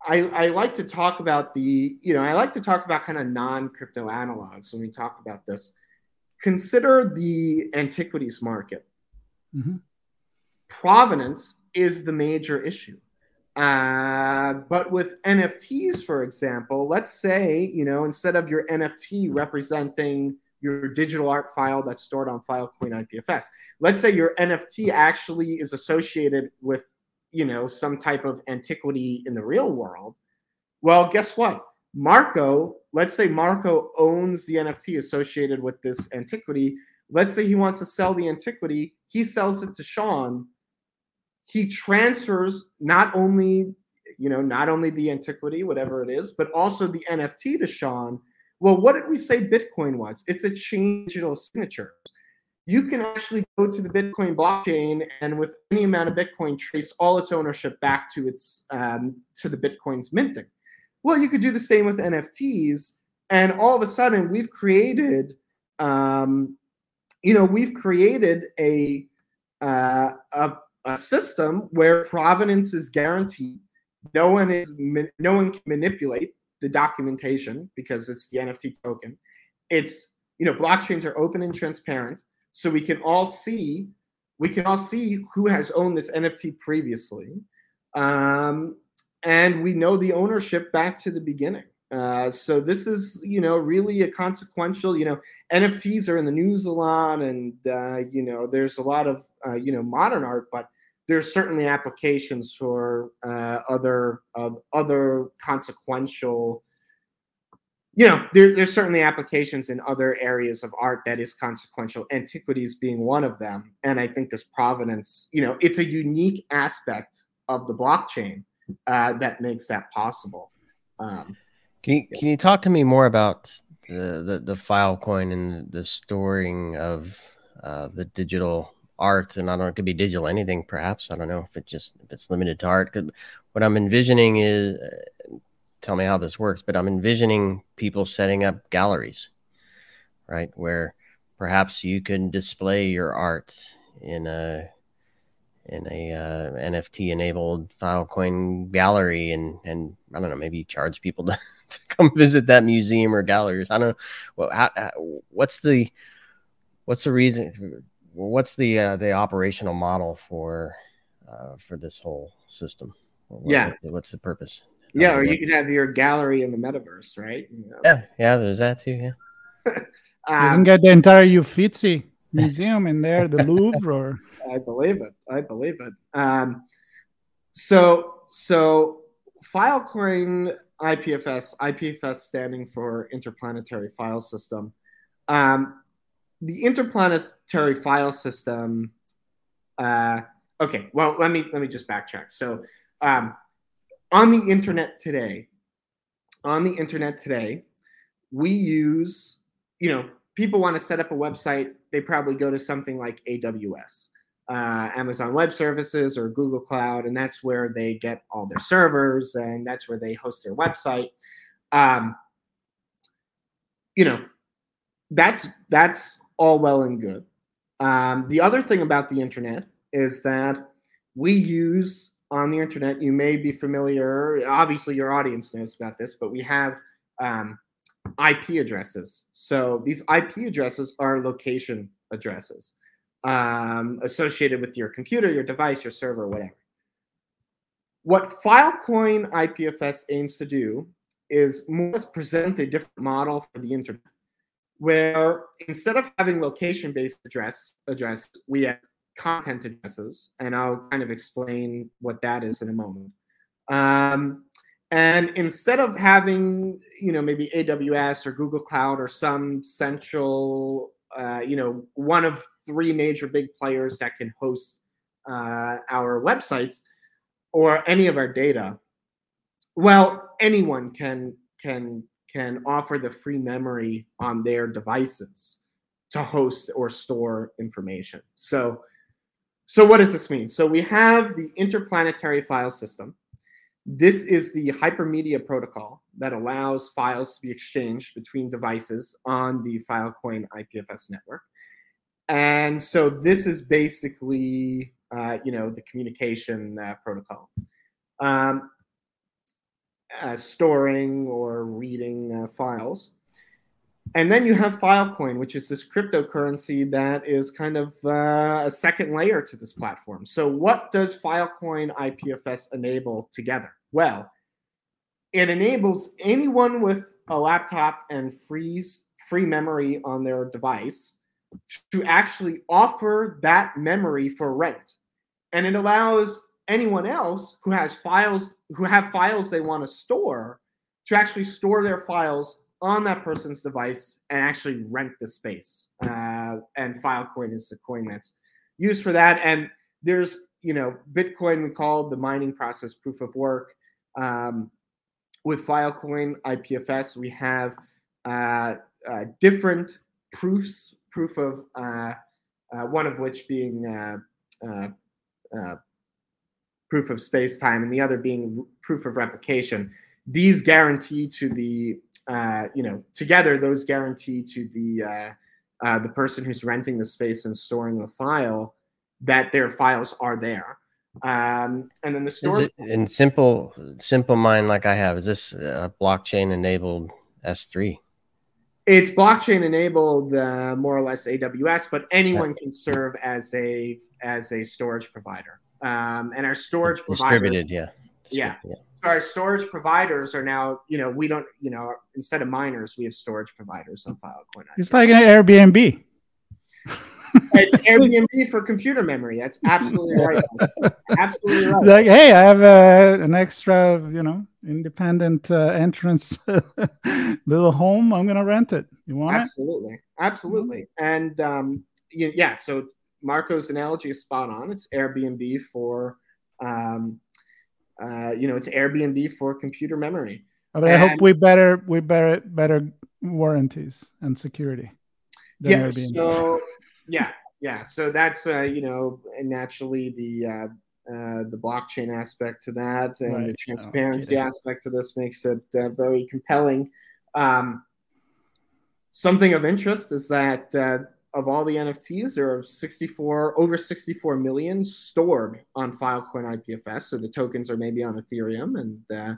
Speaker 4: I, I, like to talk about the, you know, I like to talk about kind of non crypto analogs when we talk about this. Consider the antiquities market. Mm-hmm. Provenance is the major issue. Uh, but with NFTs, for example, let's say, you know, instead of your NFT representing your digital art file that's stored on Filecoin IPFS, let's say your NFT actually is associated with you know some type of antiquity in the real world. Well guess what? Marco let's say marco owns the nft associated with this antiquity. Let's say he wants to sell the antiquity. He sells it to sean he transfers not only you know not only the antiquity whatever it is but also the nft to sean. Well what did we say bitcoin was? It's a chain digital signature you can actually go to the Bitcoin blockchain and with any amount of Bitcoin trace all its ownership back to its um, to the Bitcoin's minting. Well, you could do the same with NFTs, and all of a sudden we've created, um, you know, we've created a, uh, a a system where provenance is guaranteed. No one is no one can manipulate the documentation because it's the NFT token. It's you know blockchains are open and transparent so we can all see we can all see who has owned this nft previously um, and we know the ownership back to the beginning uh, so this is you know really a consequential you know nfts are in the news a lot and uh, you know there's a lot of uh, you know modern art but there's certainly applications for uh, other other consequential you know, there, there's certainly applications in other areas of art that is consequential, antiquities being one of them. And I think this provenance, you know, it's a unique aspect of the blockchain uh, that makes that possible. Um,
Speaker 2: can you can you talk to me more about the the, the Filecoin and the storing of uh, the digital art? And I don't know, it could be digital anything, perhaps. I don't know if it just if it's limited to art. could, What I'm envisioning is tell me how this works, but I'm envisioning people setting up galleries, right? Where perhaps you can display your art in a in a uh, NFT enabled Filecoin gallery, and and I don't know, maybe charge people to, to come visit that museum or galleries. I don't know. Well, how, how, what's the what's the reason? What's the uh, the operational model for uh, for this whole system?
Speaker 4: What, yeah,
Speaker 2: what's the purpose?
Speaker 4: Yeah, or you could have your gallery in the metaverse, right? You
Speaker 2: know? Yeah, yeah, there's that too. Yeah.
Speaker 3: um, you can get the entire Uffizi museum in there, the Louvre, or
Speaker 4: I believe it. I believe it. Um, so, so Filecoin IPFS, IPFS standing for Interplanetary File System. Um, the interplanetary file system. Uh, okay, well, let me let me just backtrack. So, um, on the internet today, on the internet today, we use, you know, people want to set up a website, they probably go to something like AWS, uh, Amazon Web Services, or Google Cloud, and that's where they get all their servers and that's where they host their website. Um, you know, that's that's all well and good. Um, the other thing about the internet is that we use on the internet. You may be familiar, obviously, your audience knows about this, but we have um, IP addresses. So these IP addresses are location addresses um, associated with your computer, your device, your server, whatever. What Filecoin IPFS aims to do is more present a different model for the internet, where instead of having location-based address address, we have content addresses, and I'll kind of explain what that is in a moment. Um, And instead of having, you know, maybe AWS or Google Cloud or some central, uh, you know, one of three major big players that can host uh, our websites or any of our data, well, anyone can can can offer the free memory on their devices to host or store information. So, so what does this mean? So we have the interplanetary file system. This is the hypermedia protocol that allows files to be exchanged between devices on the Filecoin IPFS network. And so this is basically, uh, you know, the communication uh, protocol. Um, uh, storing or reading uh, files. And then you have Filecoin, which is this cryptocurrency that is kind of uh, a second layer to this platform. So, what does Filecoin IPFS enable together? Well, it enables anyone with a laptop and free, free memory on their device to actually offer that memory for rent. And it allows anyone else who has files who have files they want to store to actually store their files on that person's device and actually rent the space. Uh, and Filecoin is the coin that's used for that. And there's, you know, Bitcoin we call the mining process proof of work. Um, with Filecoin IPFS, we have uh, uh, different proofs, proof of uh, uh, one of which being uh, proof of space time and the other being proof of replication. These guarantee to the uh, you know together those guarantee to the uh, uh, the person who's renting the space and storing the file that their files are there. Um, and then the storage
Speaker 2: in simple simple mind like i have is this a blockchain enabled s3
Speaker 4: it's blockchain enabled uh, more or less aws but anyone can serve as a as a storage provider um, and our storage
Speaker 2: distributed,
Speaker 4: yeah. yeah, yeah. So our storage providers are now, you know, we don't, you know, instead of miners, we have storage providers on Filecoin.
Speaker 3: It's like an Airbnb.
Speaker 4: it's Airbnb for computer memory. That's absolutely right. absolutely right.
Speaker 3: Like, hey, I have uh, an extra, you know, independent uh, entrance little home. I'm gonna rent it. You want
Speaker 4: absolutely. it? Absolutely, absolutely. And um, you, yeah, so Marco's analogy is spot on. It's Airbnb for, um, uh, you know, it's Airbnb for computer memory.
Speaker 3: But and, I hope we better we better better warranties and security.
Speaker 4: Yeah. Airbnb. So yeah, yeah. So that's uh, you know naturally the uh, uh, the blockchain aspect to that and right. the transparency aspect to this makes it uh, very compelling. Um, something of interest is that uh, of all the NFTs, there are 64 over 64 million stored on Filecoin IPFS. So the tokens are maybe on Ethereum, and uh,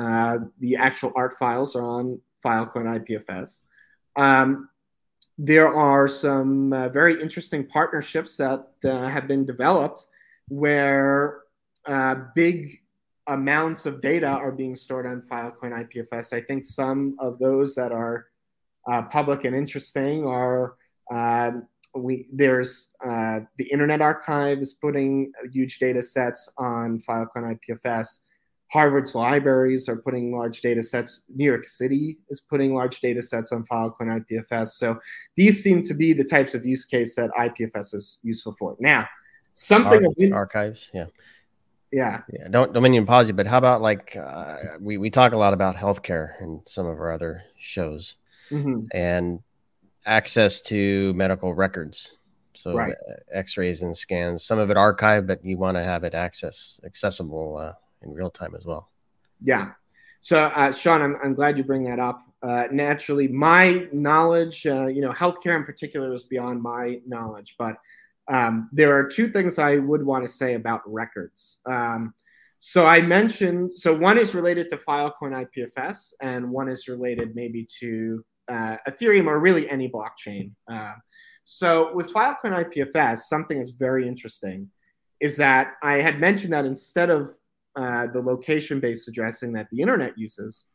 Speaker 4: uh, the actual art files are on Filecoin IPFS. Um, there are some uh, very interesting partnerships that uh, have been developed where uh, big amounts of data are being stored on Filecoin IPFS. I think some of those that are uh, public and interesting are um, we there's uh, the Internet Archive is putting huge data sets on Filecoin IPFS. Harvard's libraries are putting large data sets. New York City is putting large data sets on Filecoin IPFS. So these seem to be the types of use case that IPFS is useful for. Now, something
Speaker 2: Ar- archives, yeah.
Speaker 4: Yeah.
Speaker 2: Yeah. Don't Dominion Posi, but how about like uh, we, we talk a lot about healthcare in some of our other shows. Mm-hmm. And access to medical records. So right. Uh, X-rays and scans, some of it archived, but you want to have it access accessible uh, in real time as well.
Speaker 4: Yeah. So uh, Sean, I'm, I'm glad you bring that up. Uh, naturally, my knowledge, uh, you know, healthcare in particular is beyond my knowledge, but um, there are two things I would want to say about records. Um, so I mentioned, so one is related to Filecoin IPFS, and one is related maybe to uh, Ethereum or really any blockchain. Uh, so with Filecoin IPFS, something that's very interesting is that I had mentioned that instead of uh, the location-based addressing that the internet uses,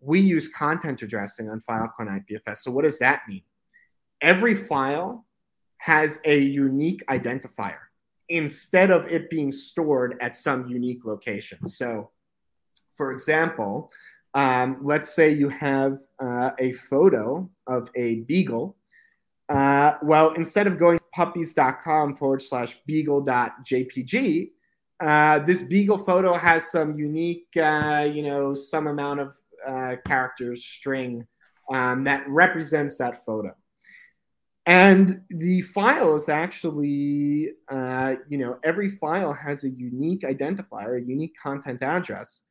Speaker 4: we use content addressing on Filecoin IPFS. So what does that mean? Every file has a unique identifier instead of it being stored at some unique location. So For example, um, let's say you have uh, a photo of a beagle. Uh, well, instead of going to puppies.com forward slash beagle.jpg, uh, this beagle photo has some unique, uh, you know, some amount of uh, characters string um, that represents that photo. And the file is actually, uh, you know, every file has a unique identifier, a unique content address.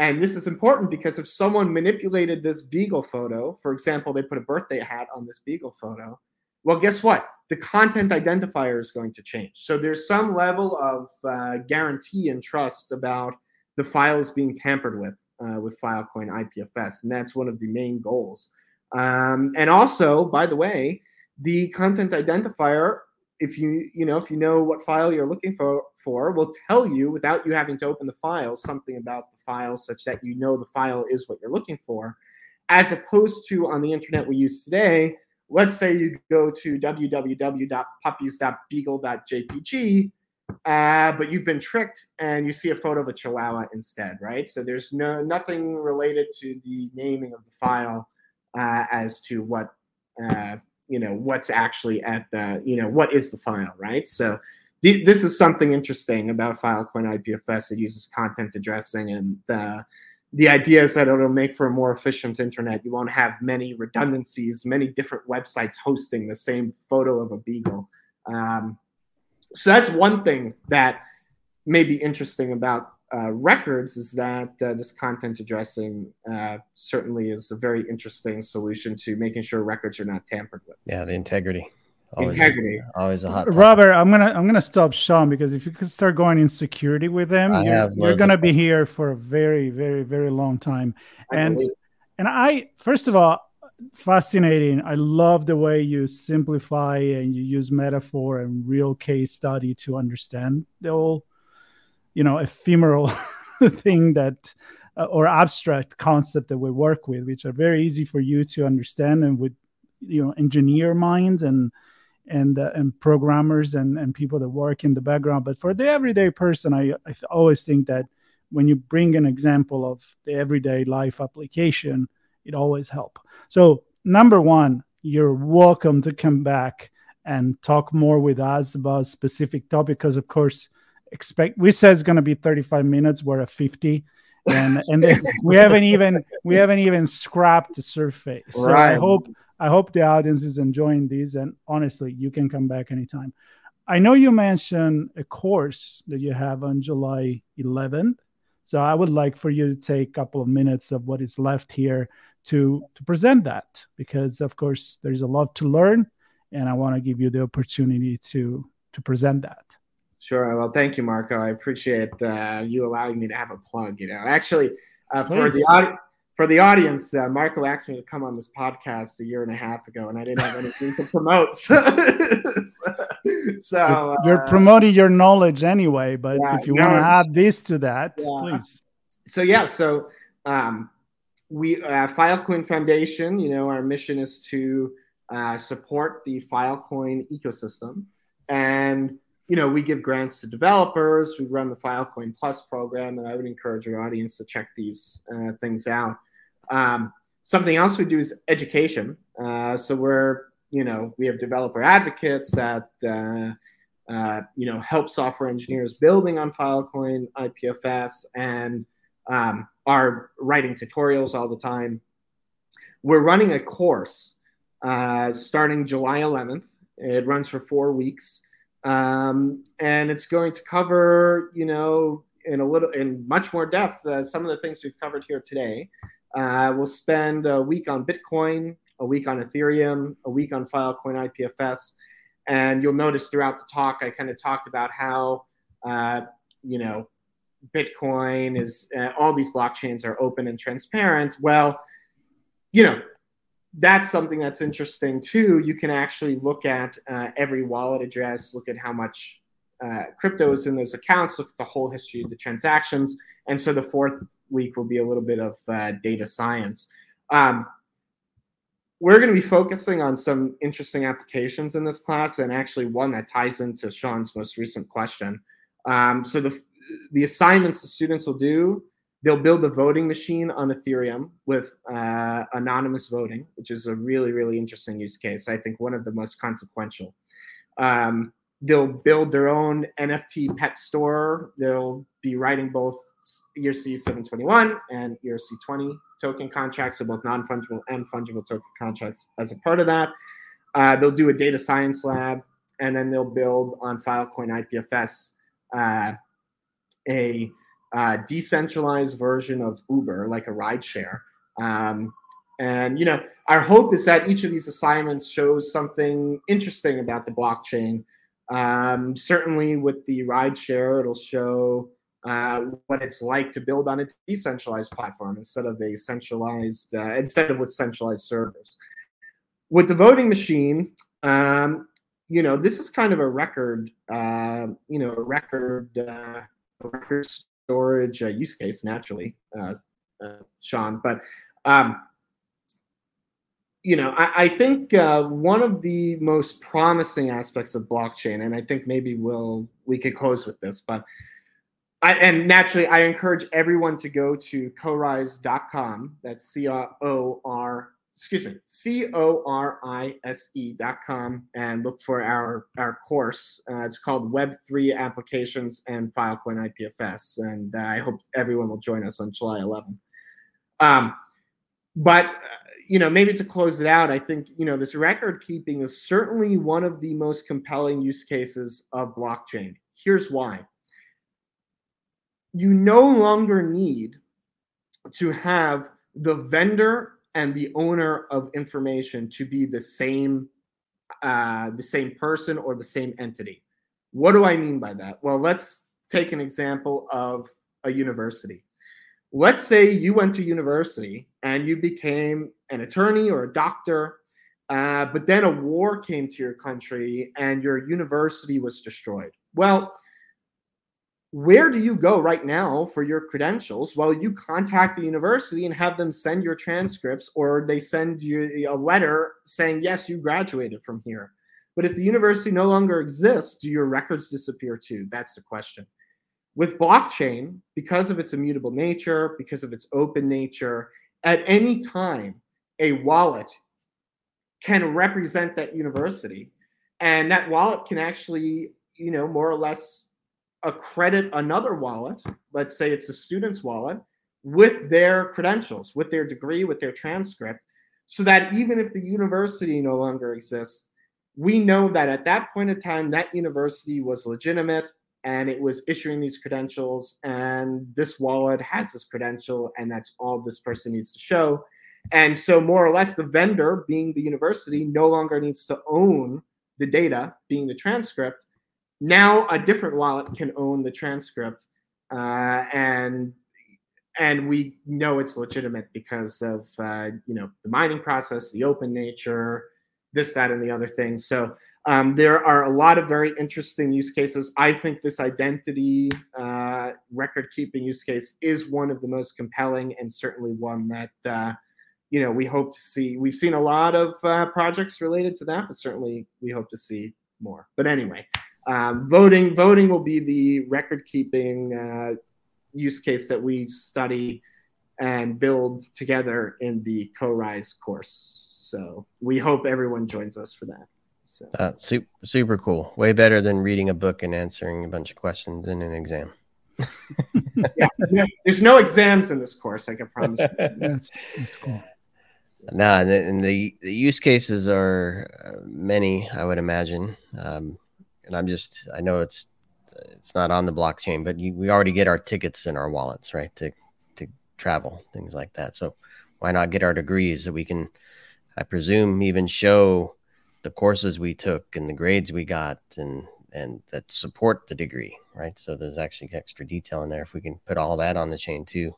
Speaker 4: And this is important because if someone manipulated this Beagle photo, for example, they put a birthday hat on this Beagle photo, well, guess what? The content identifier is going to change. So there's some level of uh, guarantee and trust about the files being tampered with uh, with Filecoin IPFS. And that's one of the main goals. Um, and also, by the way, the content identifier if you you know if you know what file you're looking for for will tell you without you having to open the file something about the file such that you know the file is what you're looking for. As opposed to on the internet we use today let's say you go to www.puppies.beagle.jpg uh, but you've been tricked and you see a photo of a chihuahua instead right? So there's no nothing related to the naming of the file uh, as to what uh, you know what's actually at the you know what is the file right? So th- this is something interesting about filecoin ipfs it uses content addressing and uh, the idea is that it'll make for a more efficient internet you won't have many redundancies many different websites hosting the same photo of a beagle um, so that's one thing that may be interesting about uh, records is that uh, this content addressing uh, certainly is a very interesting solution to making sure records are not tampered with.
Speaker 2: Yeah, the integrity. Always
Speaker 4: integrity.
Speaker 2: A, always a hot. Topic.
Speaker 3: Robert, I'm gonna I'm gonna stop Sean because if you could start going in security with them, I you're, you're gonna be here for a very very very long time. I and believe. and I first of all fascinating. I love the way you simplify and you use metaphor and real case study to understand the whole you know ephemeral thing that uh, or abstract concept that we work with which are very easy for you to understand and with you know engineer minds and and uh, and programmers and and people that work in the background. But for the everyday person i, I always think that when you bring an example of the everyday life application it always help. So number one you're welcome to come back and talk more with us about specific topic because of course expect we said it's going to be 35 minutes we're at 50 and and we haven't even we haven't even scrapped the surface. So right. i hope i hope the audience is enjoying these and honestly you can come back anytime i know you mentioned a course that you have on july 11th so i would like for you to take a couple of minutes of what is left here to to present that because of course there's a lot to learn and i want to give you the opportunity to to present that
Speaker 4: Sure. Well, thank you, Marco. I appreciate uh, you allowing me to have a plug. You know, actually, uh, for the audi- for the audience, uh, Marco asked me to come on this podcast a year and a half ago, and I didn't have anything to promote. so,
Speaker 3: so you're uh, promoting your knowledge anyway. But yeah, if you want to add this to that, yeah. please.
Speaker 4: So yeah, so um, we uh, Filecoin Foundation. You know, our mission is to uh, support the Filecoin ecosystem and you know, we give grants to developers. We run the Filecoin Plus program, and I would encourage your audience to check these uh, things out. Um, something else we do is education. Uh, so we're, you know, we have developer advocates that, uh, uh you know, help software engineers building on Filecoin IPFS and um, are writing tutorials all the time. We're running a course uh, starting July 11th. It runs for four weeks um, and it's going to cover, you know, in a little, in much more depth, uh, some of the things we've covered here today. Uh, we'll spend a week on Bitcoin, a week on Ethereum, a week on Filecoin IPFS, and you'll notice throughout the talk I kind of talked about how, uh, you know, Bitcoin is uh, all these blockchains are open and transparent. Well, you know, that's something that's interesting too. You can actually look at uh, every wallet address, look at how much uh, crypto is in those accounts, look at the whole history of the transactions. And so the fourth week will be a little bit of uh, data science. Um, we're going to be focusing on some interesting applications in this class, and actually one that ties into Sean's most recent question. Um, so the the assignments the students will do They'll build a voting machine on Ethereum with uh, anonymous voting, which is a really, really interesting use case. I think one of the most consequential. Um, they'll build their own NFT pet store. They'll be writing both ERC 721 and ERC 20 token contracts, so both non fungible and fungible token contracts as a part of that. Uh, they'll do a data science lab, and then they'll build on Filecoin IPFS uh, a uh, decentralized version of Uber, like a rideshare. Um, and you know, our hope is that each of these assignments shows something interesting about the blockchain. Um, certainly, with the rideshare, it'll show uh, what it's like to build on a decentralized platform instead of a centralized, uh, instead of with centralized servers. With the voting machine, um, you know, this is kind of a record, uh, you know, a record, uh, record storage uh, use case naturally, Sean. But um, you know, I, I think uh, one of the most promising aspects of blockchain, and I think maybe we'll we could close with this, but I, and naturally, I encourage everyone to go to corise.com. That's C O R excuse me, C O R I S E dot com and look for our, our course. Uh, it's called Web3 Applications and Filecoin IPFS. And uh, I hope everyone will join us on July 11th. Um, but, uh, you know, maybe to close it out, I think, you know, this record keeping is certainly one of the most compelling use cases of blockchain. Here's why you no longer need to have the vendor and the owner of information to be the same uh, the same person or the same entity. What do I mean by that? Well, let's take an example of a university. Let's say you went to university and you became an attorney or a doctor, uh, but then a war came to your country and your university was destroyed. Well, where do you go right now for your credentials? Well, you contact the university and have them send your transcripts, or they send you a letter saying, yes, you graduated from here. But if the university no longer exists, do your records disappear too? That's the question. With blockchain, because of its immutable nature, because of its open nature, at any time, a wallet can represent that university. And that wallet can actually, you know, more or less accredit another wallet, let's say it's a student's wallet, with their credentials, with their degree, with their transcript, so that even if the university no longer exists, we know that at that point in time, that university was legitimate and it was issuing these credentials, and this wallet has this credential, and that's all this person needs to show. And so, more or less, the vendor, being the university, no longer needs to own the data, being the transcript, now a different wallet can own the transcript uh, and and we know it's legitimate because of uh, you know the mining process the open nature this that and the other thing. so um, there are a lot of very interesting use cases. I think this identity uh, record keeping use case is one of the most compelling and certainly one that uh, you know we hope to see. We've seen a lot of uh, projects related to that but certainly we hope to see more. But anyway um, voting voting will be the record keeping uh, use case that we study and build together in the CoRise course. So we hope everyone joins us for that. So.
Speaker 2: Uh, super, super cool. Way better than reading a book and answering a bunch of questions in an exam.
Speaker 4: Yeah, yeah, there's no exams in this course i can promise you.
Speaker 3: that's, that's cool.
Speaker 2: No and the, and the, the use cases are uh, many i would imagine. Um, and I'm just I know it's it's not on the blockchain, but you, we already get our tickets in our wallets, right? To to travel, things like that. So why not get our degrees that we can, I presume, even show the courses we took and the grades we got and and that support the degree, right? So there's actually extra detail in there. If we can put all that on the chain too,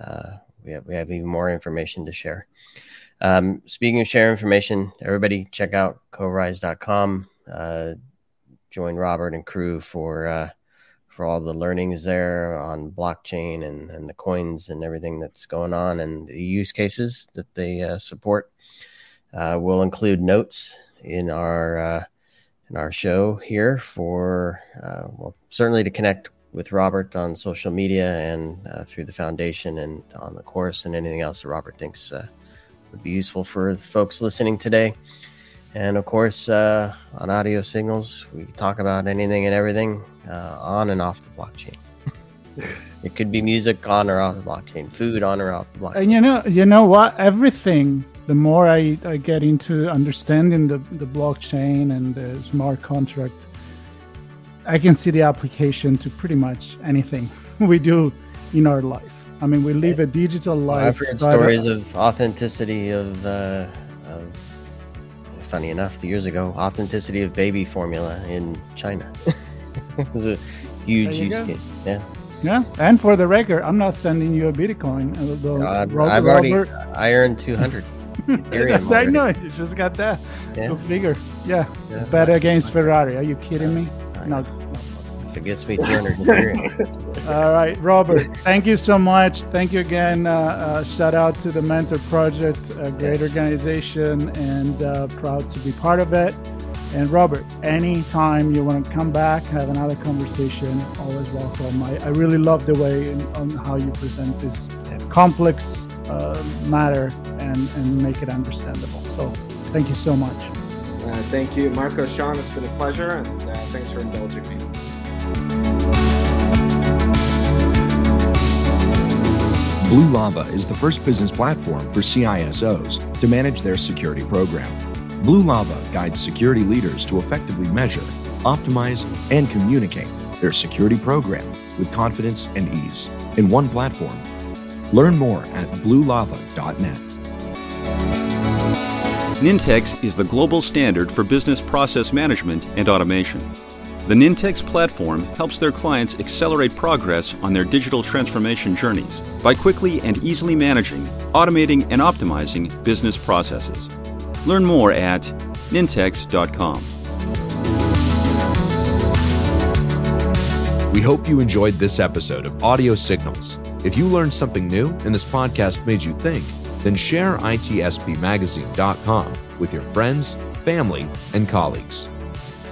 Speaker 2: uh, we have we have even more information to share. Um, speaking of share information, everybody check out corise.com. Uh, join Robert and crew for uh, for all the learnings there on blockchain and, and the coins and everything that's going on and the use cases that they uh, support. Uh, we'll include notes in our uh, in our show here for uh, well certainly to connect with Robert on social media and uh, through the foundation and on the course and anything else that Robert thinks would be useful for folks listening today. And of course, uh, on audio signals, we talk about anything and everything uh, on and off the blockchain. it could be music on or off the blockchain, food on or off the blockchain.
Speaker 3: And you know, you know what? Everything. The more I, I get into understanding the, the blockchain and the smart contract, I can see the application to pretty much anything we do in our life. I mean, we live a digital life.
Speaker 2: I've heard stories of authenticity of, uh, of, funny enough, years ago, authenticity of baby formula in China. it was a huge use go. case. Yeah.
Speaker 3: Yeah, and for the record, I'm not sending you a Bitcoin.
Speaker 2: Uh, Although I've, I've already I earned 200 Ethereum. I
Speaker 3: know you just got that. Yeah. Go figure. Yeah, yeah. bet against Ferrari. Are you kidding me? No.
Speaker 2: If it gets me 200
Speaker 3: All right, Robert. Thank you so much. Thank you again. Uh, uh, shout out to the Mentor Project, a great yes. organization, and uh, proud to be part of it. And Robert, anytime you want to come back, have another conversation, always welcome. I, I really love the way in, on how you present this complex uh, matter and, and make it understandable. So thank you so much.
Speaker 4: Uh, thank you, Marco. Sean, it's been a pleasure, and uh, thanks for indulging me.
Speaker 1: Blue Lava is the first business platform for CISOs to manage their security program. Blue Lava guides security leaders to effectively measure, optimize, and communicate their security program with confidence and ease in one platform. Learn more at bluelava.net.
Speaker 5: Nintex is the global standard for business process management and automation. The Nintex platform helps their clients accelerate progress on their digital transformation journeys by quickly and easily managing, automating, and optimizing business processes. Learn more at nintex.com.
Speaker 1: We hope you enjoyed this episode of Audio Signals. If you learned something new and this podcast made you think, then share itspmagazine.com with your friends, family, and colleagues.